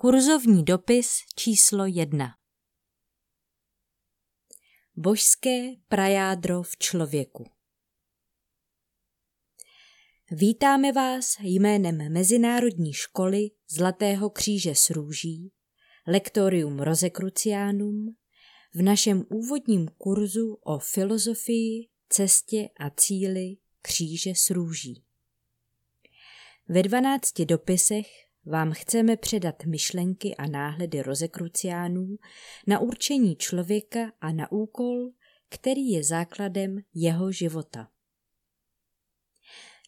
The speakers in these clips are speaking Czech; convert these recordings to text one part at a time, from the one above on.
Kurzovní dopis číslo jedna. Božské prajádro v člověku. Vítáme vás jménem Mezinárodní školy Zlatého kříže s růží, Lektorium Rosecrucianum, v našem úvodním kurzu o filozofii, cestě a cíli kříže s růží. Ve dvanácti dopisech vám chceme předat myšlenky a náhledy rozekruciánů na určení člověka a na úkol, který je základem jeho života.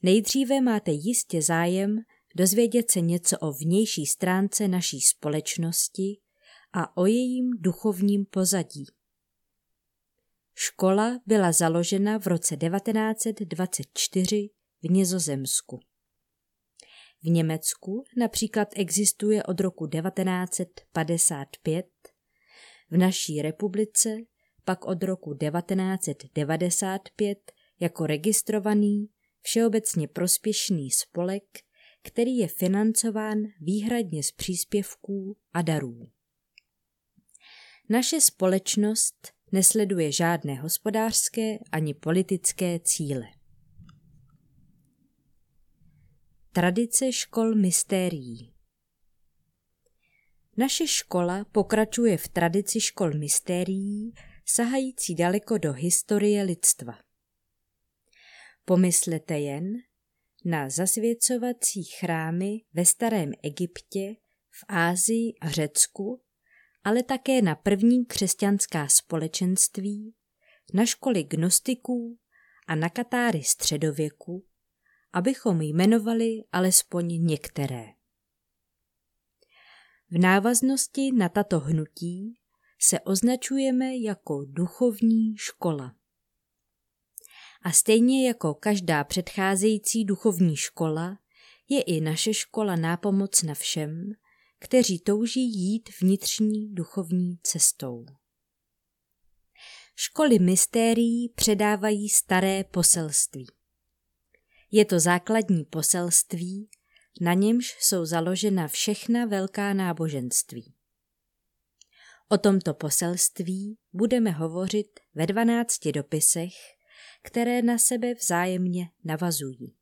Nejdříve máte jistě zájem dozvědět se něco o vnější stránce naší společnosti a o jejím duchovním pozadí. Škola byla založena v roce 1924 v Nizozemsku. V Německu například existuje od roku 1955, v naší republice pak od roku 1995 jako registrovaný všeobecně prospěšný spolek, který je financován výhradně z příspěvků a darů. Naše společnost nesleduje žádné hospodářské ani politické cíle. Tradice škol mystérií Naše škola pokračuje v tradici škol mystérií, sahající daleko do historie lidstva. Pomyslete jen na zasvěcovací chrámy ve starém Egyptě, v Ázii a Řecku, ale také na první křesťanská společenství, na školy gnostiků a na katáry středověku, abychom jmenovali alespoň některé. V návaznosti na tato hnutí se označujeme jako duchovní škola. A stejně jako každá předcházející duchovní škola, je i naše škola nápomocna všem, kteří touží jít vnitřní duchovní cestou. Školy mystérií předávají staré poselství. Je to základní poselství, na němž jsou založena všechna velká náboženství. O tomto poselství budeme hovořit ve dvanácti dopisech, které na sebe vzájemně navazují.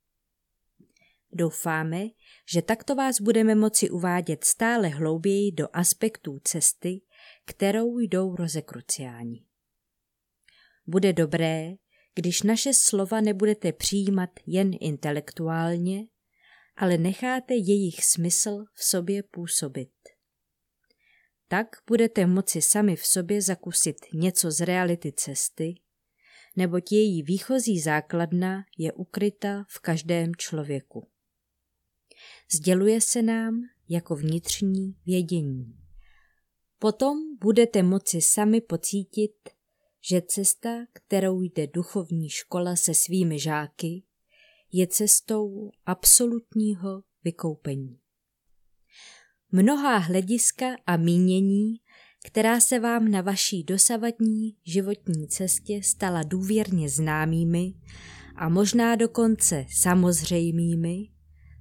Doufáme, že takto vás budeme moci uvádět stále hlouběji do aspektů cesty, kterou jdou rozekruciáni. Bude dobré, když naše slova nebudete přijímat jen intelektuálně, ale necháte jejich smysl v sobě působit. Tak budete moci sami v sobě zakusit něco z reality cesty, neboť její výchozí základna je ukryta v každém člověku. Sděluje se nám jako vnitřní vědění. Potom budete moci sami pocítit, že cesta, kterou jde duchovní škola se svými žáky, je cestou absolutního vykoupení. Mnohá hlediska a mínění, která se vám na vaší dosavadní životní cestě stala důvěrně známými a možná dokonce samozřejmými,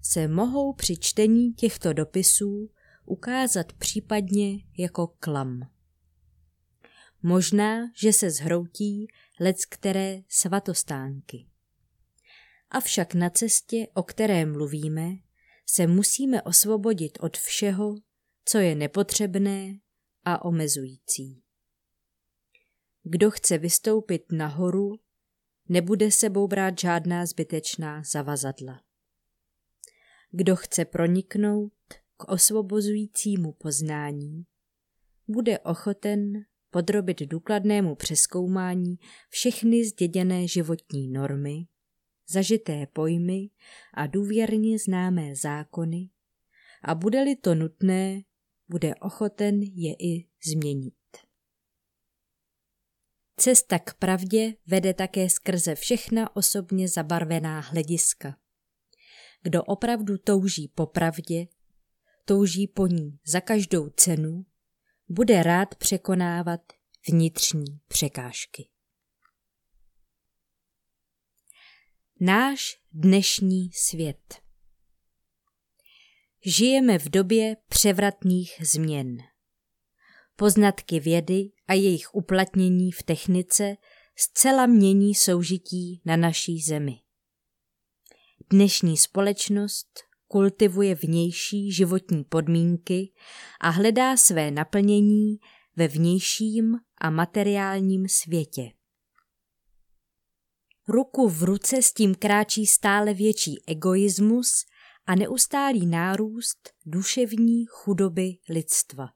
se mohou při čtení těchto dopisů ukázat případně jako klam. Možná, že se zhroutí lec které svatostánky. Avšak na cestě, o které mluvíme, se musíme osvobodit od všeho, co je nepotřebné a omezující. Kdo chce vystoupit nahoru, nebude sebou brát žádná zbytečná zavazadla. Kdo chce proniknout k osvobozujícímu poznání, bude ochoten podrobit důkladnému přeskoumání všechny zděděné životní normy, zažité pojmy a důvěrně známé zákony a bude-li to nutné, bude ochoten je i změnit. Cesta k pravdě vede také skrze všechna osobně zabarvená hlediska. Kdo opravdu touží po pravdě, touží po ní za každou cenu, bude rád překonávat vnitřní překážky. Náš dnešní svět Žijeme v době převratných změn. Poznatky vědy a jejich uplatnění v technice zcela mění soužití na naší zemi. Dnešní společnost kultivuje vnější životní podmínky a hledá své naplnění ve vnějším a materiálním světě. Ruku v ruce s tím kráčí stále větší egoismus a neustálý nárůst duševní chudoby lidstva.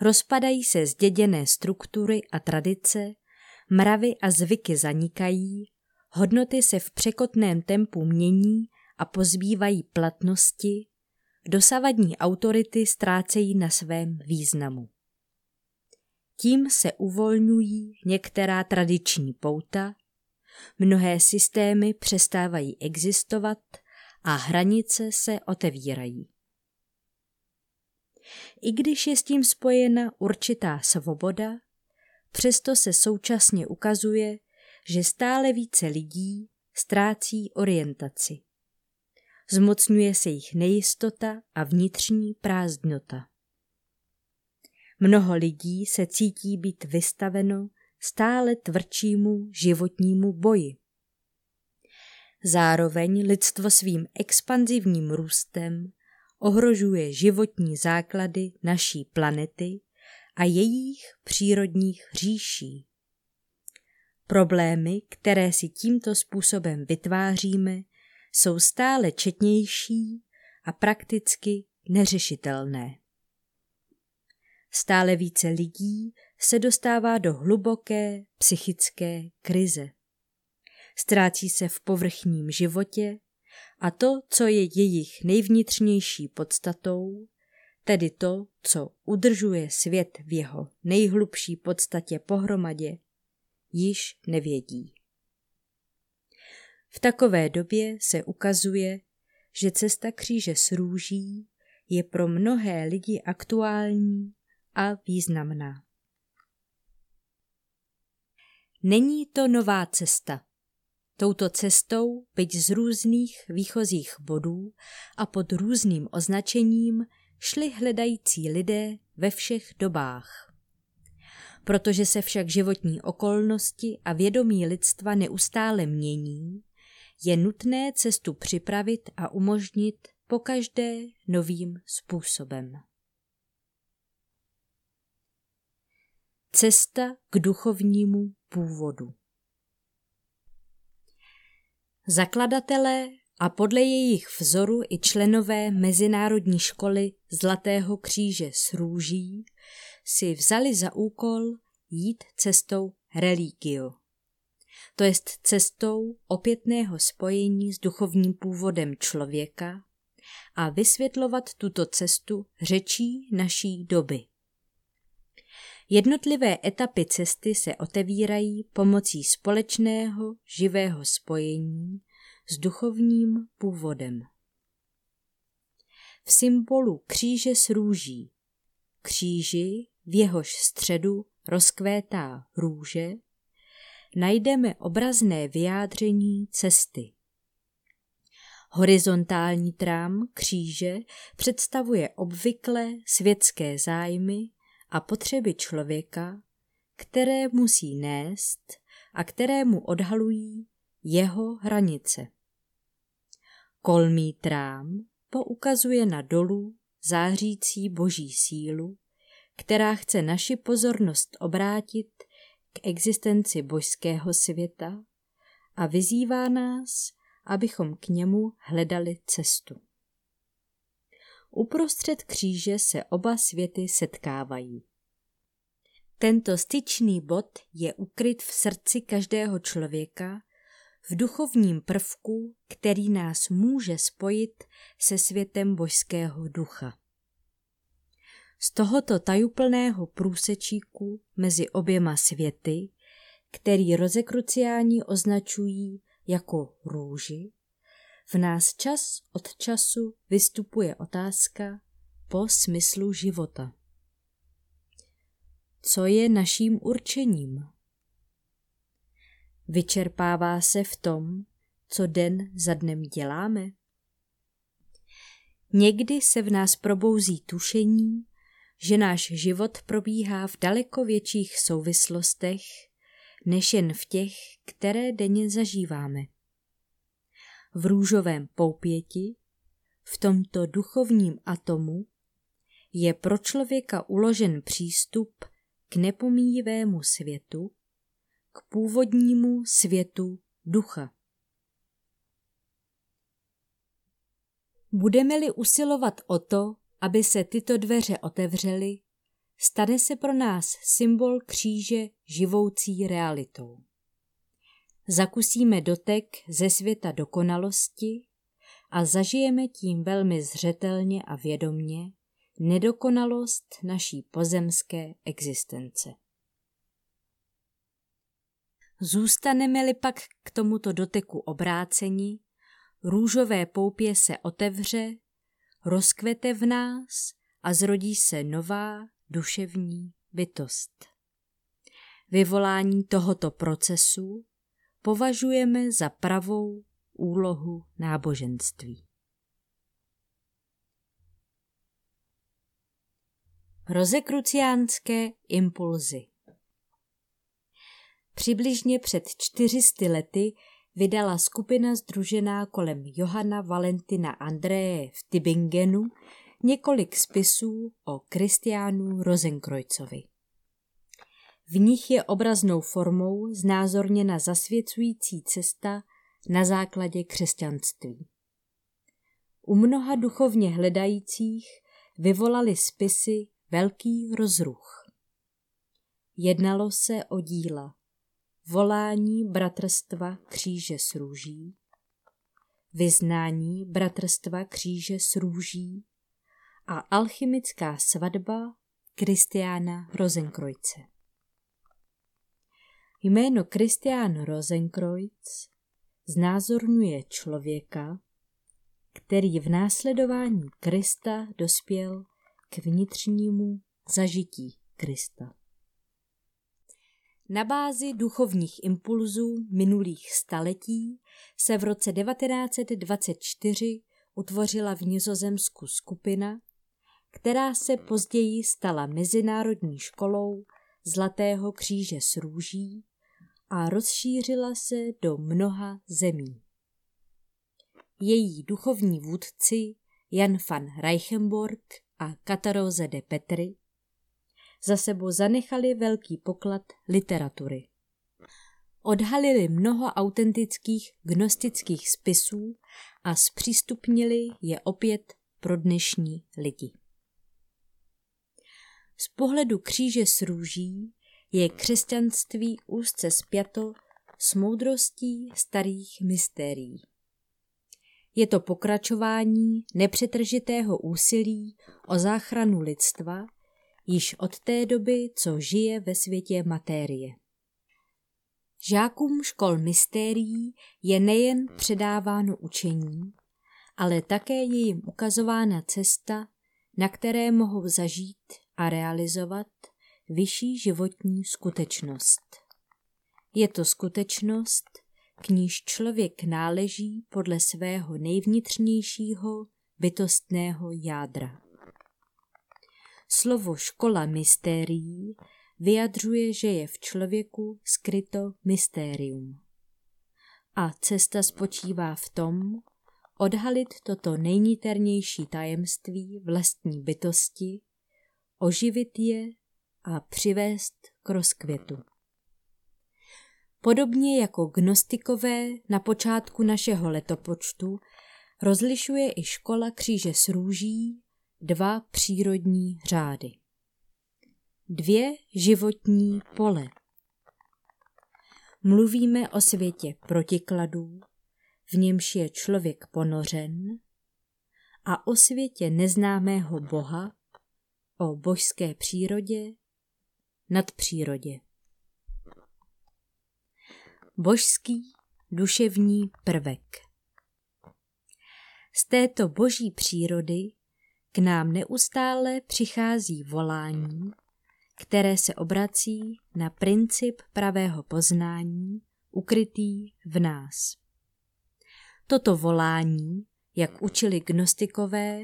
Rozpadají se zděděné struktury a tradice, mravy a zvyky zanikají, hodnoty se v překotném tempu mění a pozbývají platnosti, dosavadní autority ztrácejí na svém významu. Tím se uvolňují některá tradiční pouta, mnohé systémy přestávají existovat a hranice se otevírají. I když je s tím spojena určitá svoboda, přesto se současně ukazuje, že stále více lidí ztrácí orientaci. Zmocňuje se jich nejistota a vnitřní prázdnota. Mnoho lidí se cítí být vystaveno stále tvrdšímu životnímu boji. Zároveň lidstvo svým expanzivním růstem ohrožuje životní základy naší planety a jejich přírodních říší. Problémy, které si tímto způsobem vytváříme, jsou stále četnější a prakticky neřešitelné. Stále více lidí se dostává do hluboké psychické krize. Ztrácí se v povrchním životě a to, co je jejich nejvnitřnější podstatou, tedy to, co udržuje svět v jeho nejhlubší podstatě pohromadě, již nevědí. V takové době se ukazuje, že cesta kříže s růží je pro mnohé lidi aktuální a významná. Není to nová cesta. Touto cestou, byť z různých výchozích bodů a pod různým označením, šli hledající lidé ve všech dobách. Protože se však životní okolnosti a vědomí lidstva neustále mění, je nutné cestu připravit a umožnit pokaždé novým způsobem. Cesta k duchovnímu původu. Zakladatelé a podle jejich vzoru i členové Mezinárodní školy Zlatého kříže s růží si vzali za úkol jít cestou religio, to jest cestou opětného spojení s duchovním původem člověka a vysvětlovat tuto cestu řečí naší doby. Jednotlivé etapy cesty se otevírají pomocí společného živého spojení s duchovním původem. V symbolu kříže s růží, kříži, v jehož středu rozkvétá růže, najdeme obrazné vyjádření cesty. Horizontální trám kříže představuje obvyklé světské zájmy a potřeby člověka, které musí nést a kterému odhalují jeho hranice. Kolmý trám poukazuje na dolu zářící boží sílu, která chce naši pozornost obrátit k existenci božského světa a vyzývá nás, abychom k němu hledali cestu. Uprostřed kříže se oba světy setkávají. Tento styčný bod je ukryt v srdci každého člověka, v duchovním prvku, který nás může spojit se světem božského ducha. Z tohoto tajuplného průsečíku mezi oběma světy, který rozekruciáni označují jako růži, v nás čas od času vystupuje otázka po smyslu života. Co je naším určením? Vyčerpává se v tom, co den za dnem děláme? Někdy se v nás probouzí tušení, že náš život probíhá v daleko větších souvislostech, než jen v těch, které denně zažíváme. V růžovém poupěti, v tomto duchovním atomu, je pro člověka uložen přístup k nepomíjivému světu, k původnímu světu ducha. Budeme-li usilovat o to, aby se tyto dveře otevřely, stane se pro nás symbol kříže živoucí realitou. Zakusíme dotek ze světa dokonalosti a zažijeme tím velmi zřetelně a vědomně nedokonalost naší pozemské existence. Zůstaneme-li pak k tomuto doteku obráceni, růžové poupě se otevře, rozkvete v nás a zrodí se nová duševní bytost. Vyvolání tohoto procesu považujeme za pravou úlohu náboženství. Rozekruciánské impulzy Přibližně před 400 lety vydala skupina združená kolem Johana Valentina Andreje v Tybingenu několik spisů o Kristiánu Rozenkrojcovi. V nich je obraznou formou znázorněna zasvěcující cesta na základě křesťanství. U mnoha duchovně hledajících vyvolali spisy velký rozruch. Jednalo se o díla volání bratrstva kříže s růží, vyznání bratrstva kříže s růží a alchymická svatba Kristiána Rosenkrojce. Jméno Kristián Rosenkreuz znázorňuje člověka, který v následování Krista dospěl k vnitřnímu zažití Krista. Na bázi duchovních impulzů minulých staletí se v roce 1924 utvořila v Nizozemsku skupina, která se později stala Mezinárodní školou Zlatého kříže s růží a rozšířila se do mnoha zemí. Její duchovní vůdci Jan van Reichenborg a Kataroze de Petry za sebou zanechali velký poklad literatury. Odhalili mnoho autentických gnostických spisů a zpřístupnili je opět pro dnešní lidi. Z pohledu kříže s růží je křesťanství úzce spjato s moudrostí starých mystérií. Je to pokračování nepřetržitého úsilí o záchranu lidstva již od té doby, co žije ve světě matérie. Žákům škol mystérií je nejen předáváno učení, ale také je jim ukazována cesta, na které mohou zažít a realizovat vyšší životní skutečnost. Je to skutečnost, k níž člověk náleží podle svého nejvnitřnějšího bytostného jádra. Slovo škola mystérií vyjadřuje, že je v člověku skryto mystérium. A cesta spočívá v tom, odhalit toto nejniternější tajemství vlastní bytosti, oživit je a přivést k rozkvětu. Podobně jako gnostikové na počátku našeho letopočtu rozlišuje i škola kříže s růží dva přírodní řády. Dvě životní pole. Mluvíme o světě protikladů, v němž je člověk ponořen, a o světě neznámého Boha, o božské přírodě, nadpřírodě. Božský duševní prvek. Z této boží přírody k nám neustále přichází volání, které se obrací na princip pravého poznání ukrytý v nás. Toto volání, jak učili gnostikové,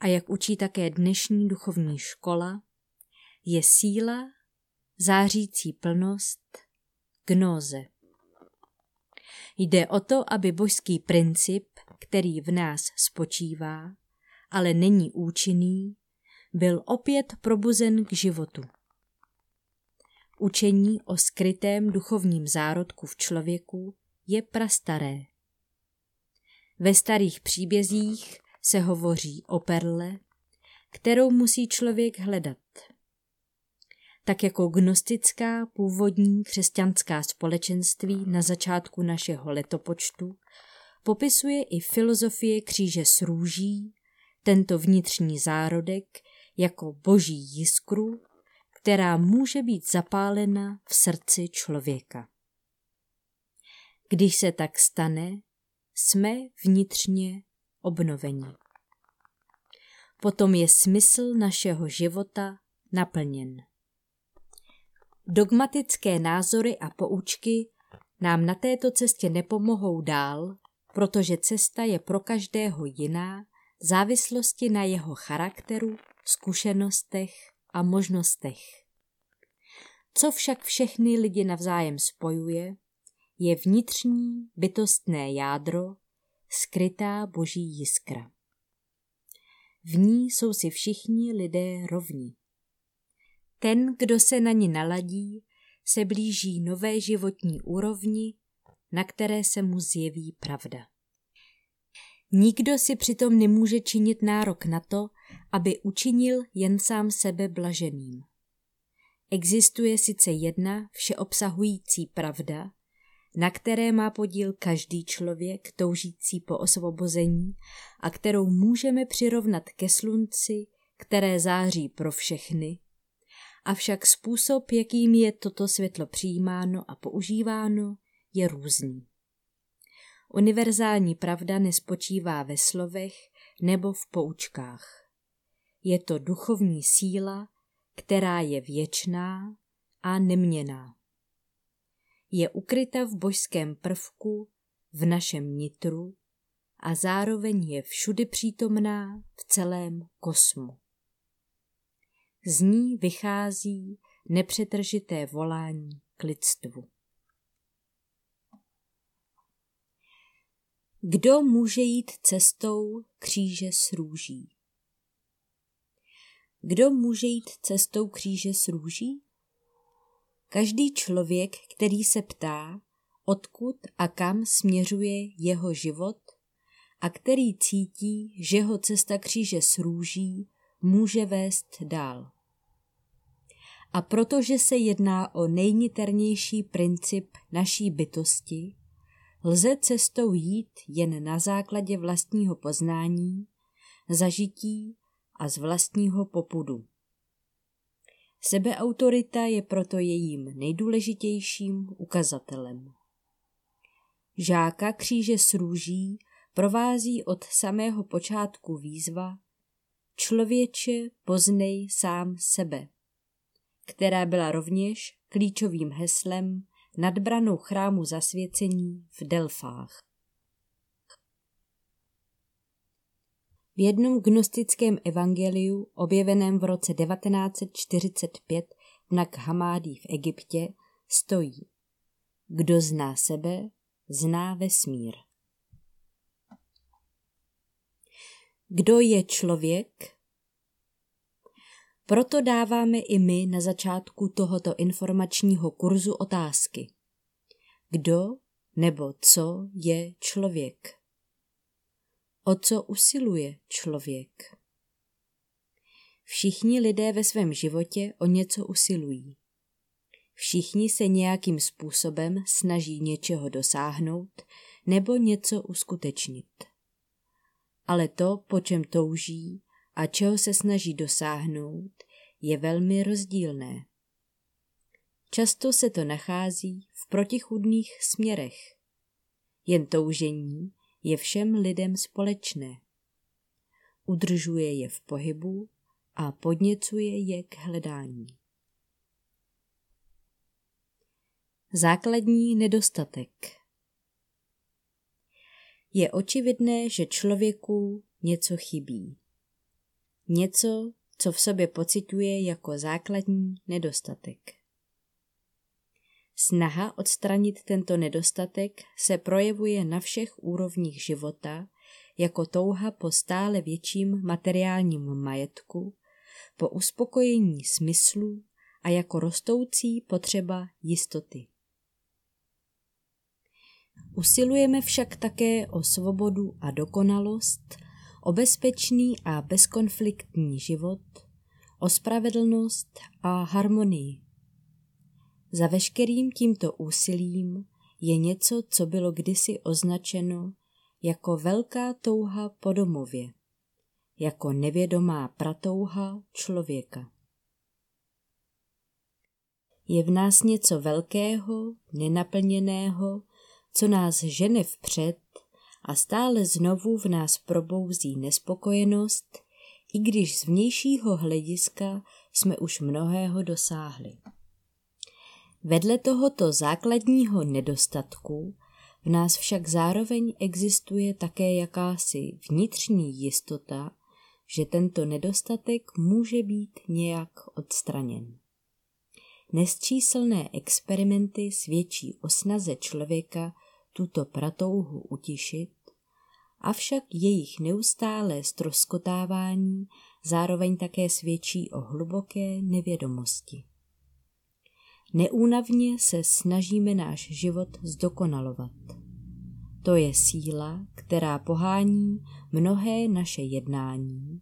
a jak učí také dnešní duchovní škola, je síla, zářící plnost, gnóze. Jde o to, aby božský princip, který v nás spočívá, ale není účinný, byl opět probuzen k životu. Učení o skrytém duchovním zárodku v člověku je prastaré. Ve starých příbězích se hovoří o perle, kterou musí člověk hledat. Tak jako gnostická původní křesťanská společenství na začátku našeho letopočtu popisuje i filozofie kříže s růží tento vnitřní zárodek jako boží jiskru, která může být zapálena v srdci člověka. Když se tak stane, jsme vnitřně obnoveni. Potom je smysl našeho života naplněn. Dogmatické názory a poučky nám na této cestě nepomohou dál, protože cesta je pro každého jiná závislosti na jeho charakteru, zkušenostech a možnostech. Co však všechny lidi navzájem spojuje, je vnitřní bytostné jádro, skrytá boží jiskra. V ní jsou si všichni lidé rovni. Ten, kdo se na ní naladí, se blíží nové životní úrovni, na které se mu zjeví pravda. Nikdo si přitom nemůže činit nárok na to, aby učinil jen sám sebe blaženým. Existuje sice jedna všeobsahující pravda, na které má podíl každý člověk toužící po osvobození a kterou můžeme přirovnat ke slunci, které září pro všechny. Avšak způsob, jakým je toto světlo přijímáno a používáno, je různý. Univerzální pravda nespočívá ve slovech nebo v poučkách. Je to duchovní síla, která je věčná a neměná je ukryta v božském prvku, v našem nitru a zároveň je všudy přítomná v celém kosmu. Z ní vychází nepřetržité volání k lidstvu. Kdo může jít cestou kříže s růží? Kdo může jít cestou kříže s růží? Každý člověk, který se ptá, odkud a kam směřuje jeho život a který cítí, že ho cesta kříže s růží může vést dál. A protože se jedná o nejniternější princip naší bytosti, lze cestou jít jen na základě vlastního poznání, zažití a z vlastního popudu. Sebeautorita je proto jejím nejdůležitějším ukazatelem. Žáka kříže s růží provází od samého počátku výzva Člověče poznej sám sebe, která byla rovněž klíčovým heslem nad branou chrámu zasvěcení v Delfách. V jednom gnostickém evangeliu, objeveném v roce 1945 v Naghamádí v Egyptě, stojí Kdo zná sebe, zná vesmír. Kdo je člověk? Proto dáváme i my na začátku tohoto informačního kurzu otázky. Kdo nebo co je člověk? O co usiluje člověk? Všichni lidé ve svém životě o něco usilují. Všichni se nějakým způsobem snaží něčeho dosáhnout nebo něco uskutečnit. Ale to, po čem touží a čeho se snaží dosáhnout, je velmi rozdílné. Často se to nachází v protichudných směrech. Jen toužení je všem lidem společné. Udržuje je v pohybu a podněcuje je k hledání. Základní nedostatek Je očividné, že člověku něco chybí. Něco, co v sobě pociťuje jako základní nedostatek. Snaha odstranit tento nedostatek se projevuje na všech úrovních života jako touha po stále větším materiálním majetku, po uspokojení smyslu a jako rostoucí potřeba jistoty. Usilujeme však také o svobodu a dokonalost, o bezpečný a bezkonfliktní život, o spravedlnost a harmonii. Za veškerým tímto úsilím je něco, co bylo kdysi označeno jako velká touha po domově, jako nevědomá pratouha člověka. Je v nás něco velkého, nenaplněného, co nás žene vpřed a stále znovu v nás probouzí nespokojenost, i když z vnějšího hlediska jsme už mnohého dosáhli. Vedle tohoto základního nedostatku v nás však zároveň existuje také jakási vnitřní jistota, že tento nedostatek může být nějak odstraněn. Nesčíslné experimenty svědčí o snaze člověka tuto pratouhu utišit, avšak jejich neustálé stroskotávání zároveň také svědčí o hluboké nevědomosti. Neúnavně se snažíme náš život zdokonalovat. To je síla, která pohání mnohé naše jednání,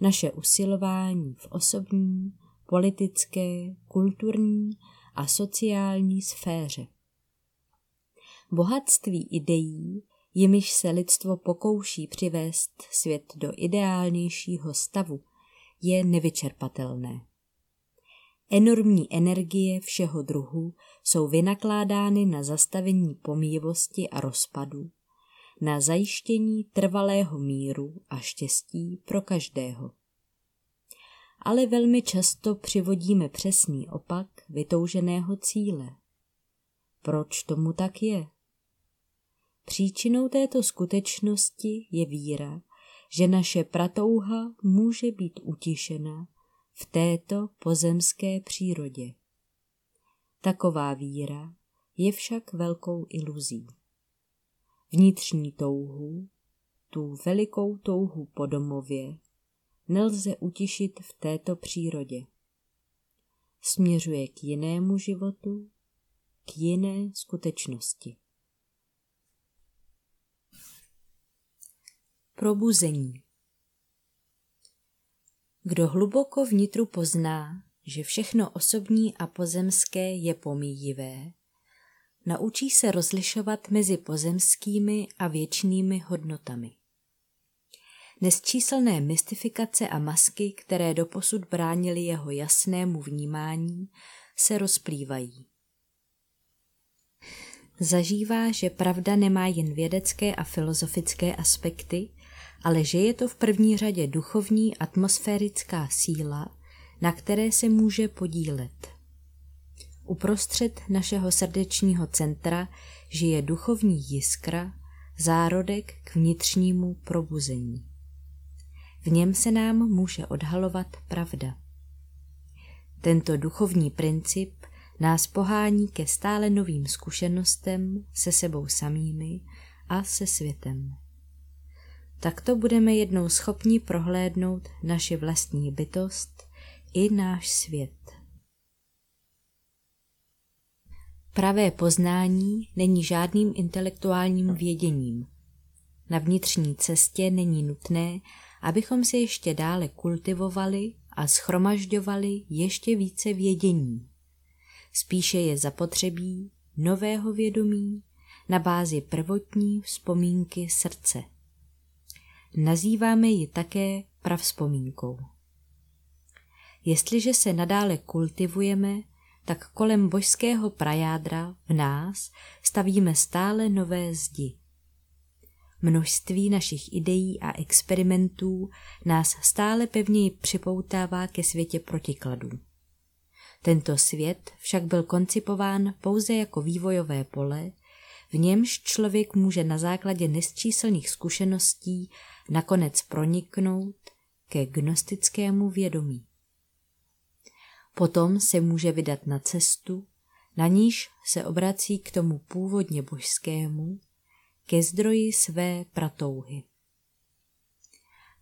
naše usilování v osobní, politické, kulturní a sociální sféře. Bohatství ideí, jimiž se lidstvo pokouší přivést svět do ideálnějšího stavu, je nevyčerpatelné. Enormní energie všeho druhu jsou vynakládány na zastavení pomíjivosti a rozpadu, na zajištění trvalého míru a štěstí pro každého. Ale velmi často přivodíme přesný opak vytouženého cíle. Proč tomu tak je? Příčinou této skutečnosti je víra, že naše pratouha může být utišena v této pozemské přírodě. Taková víra je však velkou iluzí. Vnitřní touhu, tu velikou touhu po domově, nelze utišit v této přírodě. Směřuje k jinému životu, k jiné skutečnosti. Probuzení kdo hluboko vnitru pozná, že všechno osobní a pozemské je pomíjivé, naučí se rozlišovat mezi pozemskými a věčnými hodnotami. Nesčíselné mystifikace a masky, které doposud bránily jeho jasnému vnímání, se rozplývají. Zažívá, že pravda nemá jen vědecké a filozofické aspekty, ale že je to v první řadě duchovní atmosférická síla, na které se může podílet. Uprostřed našeho srdečního centra žije duchovní jiskra, zárodek k vnitřnímu probuzení. V něm se nám může odhalovat pravda. Tento duchovní princip nás pohání ke stále novým zkušenostem se sebou samými a se světem. Takto budeme jednou schopni prohlédnout naši vlastní bytost i náš svět. Pravé poznání není žádným intelektuálním věděním. Na vnitřní cestě není nutné, abychom se ještě dále kultivovali a schromažďovali ještě více vědění. Spíše je zapotřebí nového vědomí na bázi prvotní vzpomínky srdce. Nazýváme ji také pravzpomínkou. Jestliže se nadále kultivujeme, tak kolem božského prajádra v nás stavíme stále nové zdi. Množství našich ideí a experimentů nás stále pevněji připoutává ke světě protikladů. Tento svět však byl koncipován pouze jako vývojové pole, v němž člověk může na základě nesčíselných zkušeností nakonec proniknout, ke gnostickému vědomí. Potom se může vydat na cestu, na níž se obrací k tomu původně božskému, ke zdroji své pratouhy.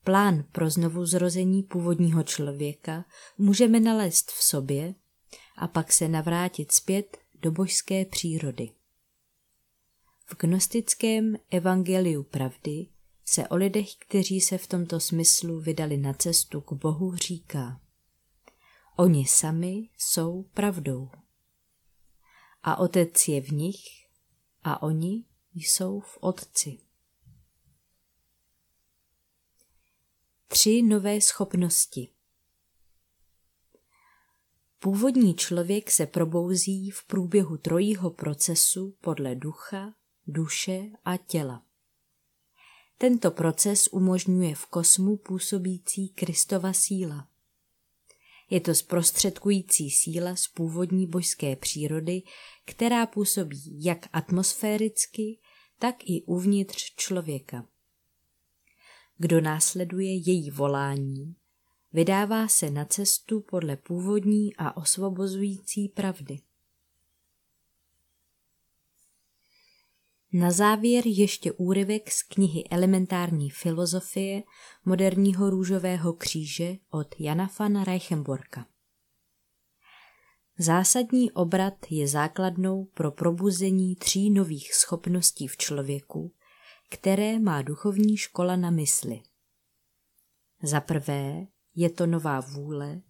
Plán pro znovu zrození původního člověka můžeme nalézt v sobě a pak se navrátit zpět do božské přírody. V gnostickém evangeliu pravdy se o lidech, kteří se v tomto smyslu vydali na cestu k Bohu, říká Oni sami jsou pravdou. A Otec je v nich a oni jsou v Otci. Tři nové schopnosti Původní člověk se probouzí v průběhu trojího procesu podle ducha, duše a těla. Tento proces umožňuje v kosmu působící Kristova síla. Je to zprostředkující síla z původní božské přírody, která působí jak atmosféricky, tak i uvnitř člověka. Kdo následuje její volání, vydává se na cestu podle původní a osvobozující pravdy. Na závěr ještě úryvek z knihy Elementární filozofie moderního růžového kříže od Jana van Reichenborka. Zásadní obrat je základnou pro probuzení tří nových schopností v člověku, které má duchovní škola na mysli. Za prvé je to nová vůle,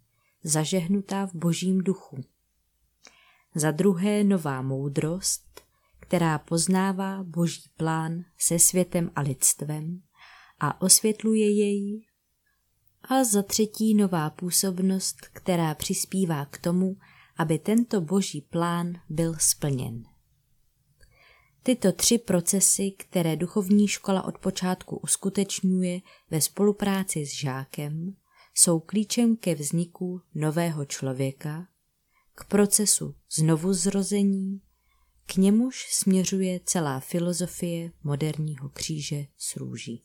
zažehnutá v božím duchu. Za druhé nová moudrost, která poznává boží plán se světem a lidstvem a osvětluje jej. A za třetí nová působnost, která přispívá k tomu, aby tento boží plán byl splněn. Tyto tři procesy, které duchovní škola od počátku uskutečňuje ve spolupráci s žákem, jsou klíčem ke vzniku nového člověka, k procesu znovu zrození, k němuž směřuje celá filozofie moderního kříže s růží.